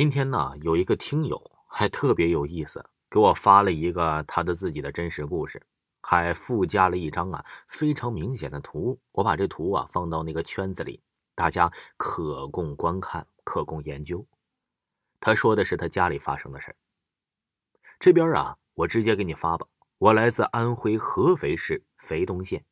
今天呢，有一个听友还特别有意思，给我发了一个他的自己的真实故事，还附加了一张啊非常明显的图。我把这图啊放到那个圈子里，大家可供观看，可供研究。他说的是他家里发生的事这边啊，我直接给你发吧。我来自安徽合肥市肥东县，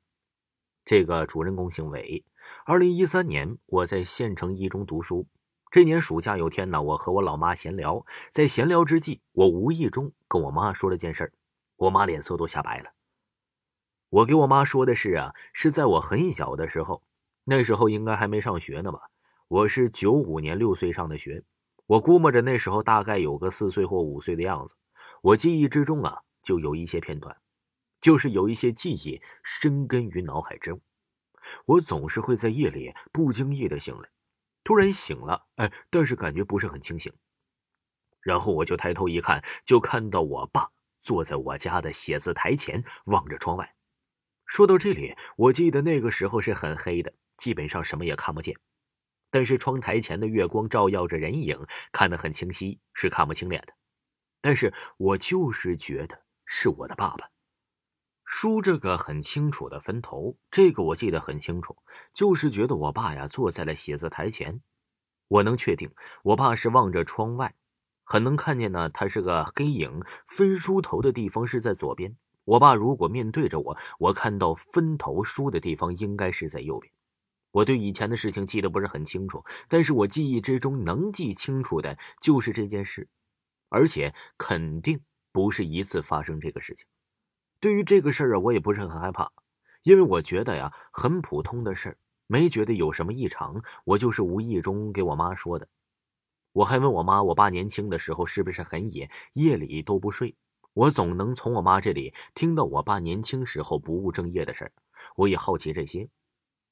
这个主人公姓韦。二零一三年，我在县城一中读书。这年暑假有天呢，我和我老妈闲聊，在闲聊之际，我无意中跟我妈说了件事我妈脸色都吓白了。我给我妈说的是啊，是在我很小的时候，那时候应该还没上学呢吧？我是九五年六岁上的学，我估摸着那时候大概有个四岁或五岁的样子。我记忆之中啊，就有一些片段，就是有一些记忆深根于脑海中。我总是会在夜里不经意的醒来。突然醒了，哎，但是感觉不是很清醒。然后我就抬头一看，就看到我爸坐在我家的写字台前，望着窗外。说到这里，我记得那个时候是很黑的，基本上什么也看不见。但是窗台前的月光照耀着人影，看得很清晰，是看不清脸的。但是我就是觉得是我的爸爸。梳着个很清楚的分头，这个我记得很清楚，就是觉得我爸呀坐在了写字台前，我能确定我爸是望着窗外，很能看见呢，他是个黑影，分梳头的地方是在左边。我爸如果面对着我，我看到分头梳的地方应该是在右边。我对以前的事情记得不是很清楚，但是我记忆之中能记清楚的就是这件事，而且肯定不是一次发生这个事情。对于这个事儿啊，我也不是很害怕，因为我觉得呀，很普通的事儿，没觉得有什么异常。我就是无意中给我妈说的。我还问我妈，我爸年轻的时候是不是很野，夜里都不睡？我总能从我妈这里听到我爸年轻时候不务正业的事儿。我也好奇这些，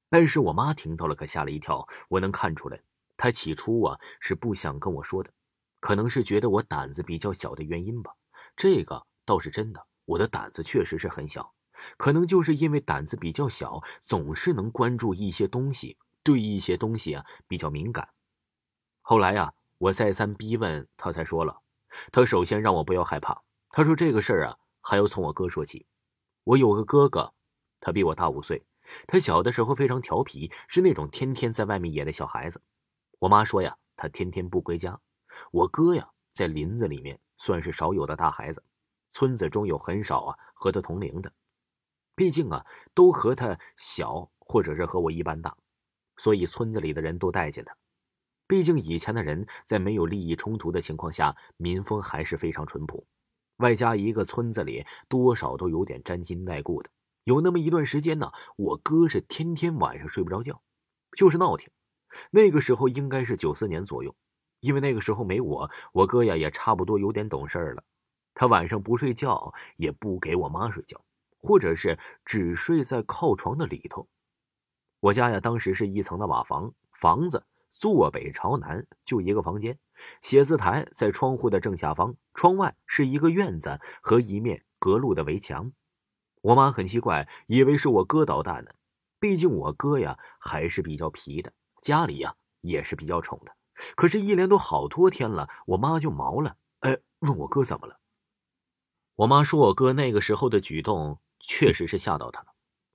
但是我妈听到了，可吓了一跳。我能看出来，她起初啊是不想跟我说的，可能是觉得我胆子比较小的原因吧。这个倒是真的。我的胆子确实是很小，可能就是因为胆子比较小，总是能关注一些东西，对一些东西啊比较敏感。后来呀，我再三逼问他，才说了。他首先让我不要害怕，他说这个事儿啊还要从我哥说起。我有个哥哥，他比我大五岁，他小的时候非常调皮，是那种天天在外面野的小孩子。我妈说呀，他天天不归家。我哥呀，在林子里面算是少有的大孩子。村子中有很少啊和他同龄的，毕竟啊都和他小或者是和我一般大，所以村子里的人都待见他。毕竟以前的人在没有利益冲突的情况下，民风还是非常淳朴。外加一个村子里多少都有点沾亲带故的。有那么一段时间呢，我哥是天天晚上睡不着觉，就是闹挺。那个时候应该是九四年左右，因为那个时候没我，我哥呀也差不多有点懂事儿了。他晚上不睡觉，也不给我妈睡觉，或者是只睡在靠床的里头。我家呀，当时是一层的瓦房，房子坐北朝南，就一个房间，写字台在窗户的正下方，窗外是一个院子和一面隔路的围墙。我妈很奇怪，以为是我哥捣蛋呢。毕竟我哥呀还是比较皮的，家里呀也是比较宠的。可是，一连都好多天了，我妈就毛了，哎，问我哥怎么了。我妈说，我哥那个时候的举动确实是吓到她了。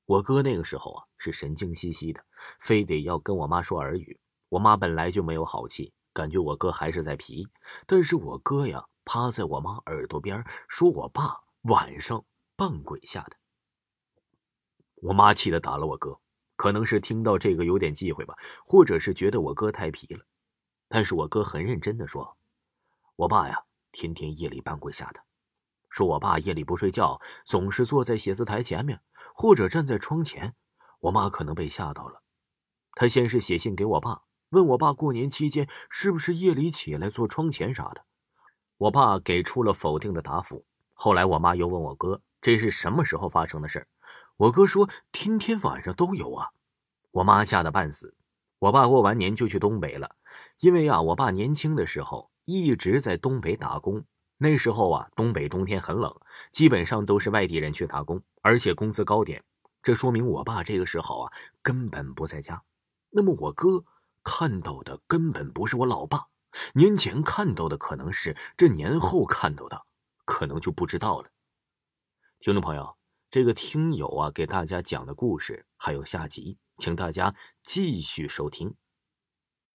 我哥那个时候啊，是神经兮兮的，非得要跟我妈说耳语。我妈本来就没有好气，感觉我哥还是在皮。但是我哥呀，趴在我妈耳朵边说：“我爸晚上扮鬼吓的。”我妈气得打了我哥，可能是听到这个有点忌讳吧，或者是觉得我哥太皮了。但是我哥很认真的说：“我爸呀，天天夜里扮鬼吓的。”说我爸夜里不睡觉，总是坐在写字台前面，或者站在窗前。我妈可能被吓到了，她先是写信给我爸，问我爸过年期间是不是夜里起来坐窗前啥的。我爸给出了否定的答复。后来我妈又问我哥，这是什么时候发生的事我哥说天天晚上都有啊。我妈吓得半死。我爸过完年就去东北了，因为呀，我爸年轻的时候一直在东北打工。那时候啊东北冬天很冷基本上都是外地人去打工而且工资高点这说明我爸这个时候啊根本不在家。那么我哥看到的根本不是我老爸年前看到的可能是这年后看到的可能就不知道了。听众朋友这个听友啊给大家讲的故事还有下集请大家继续收听。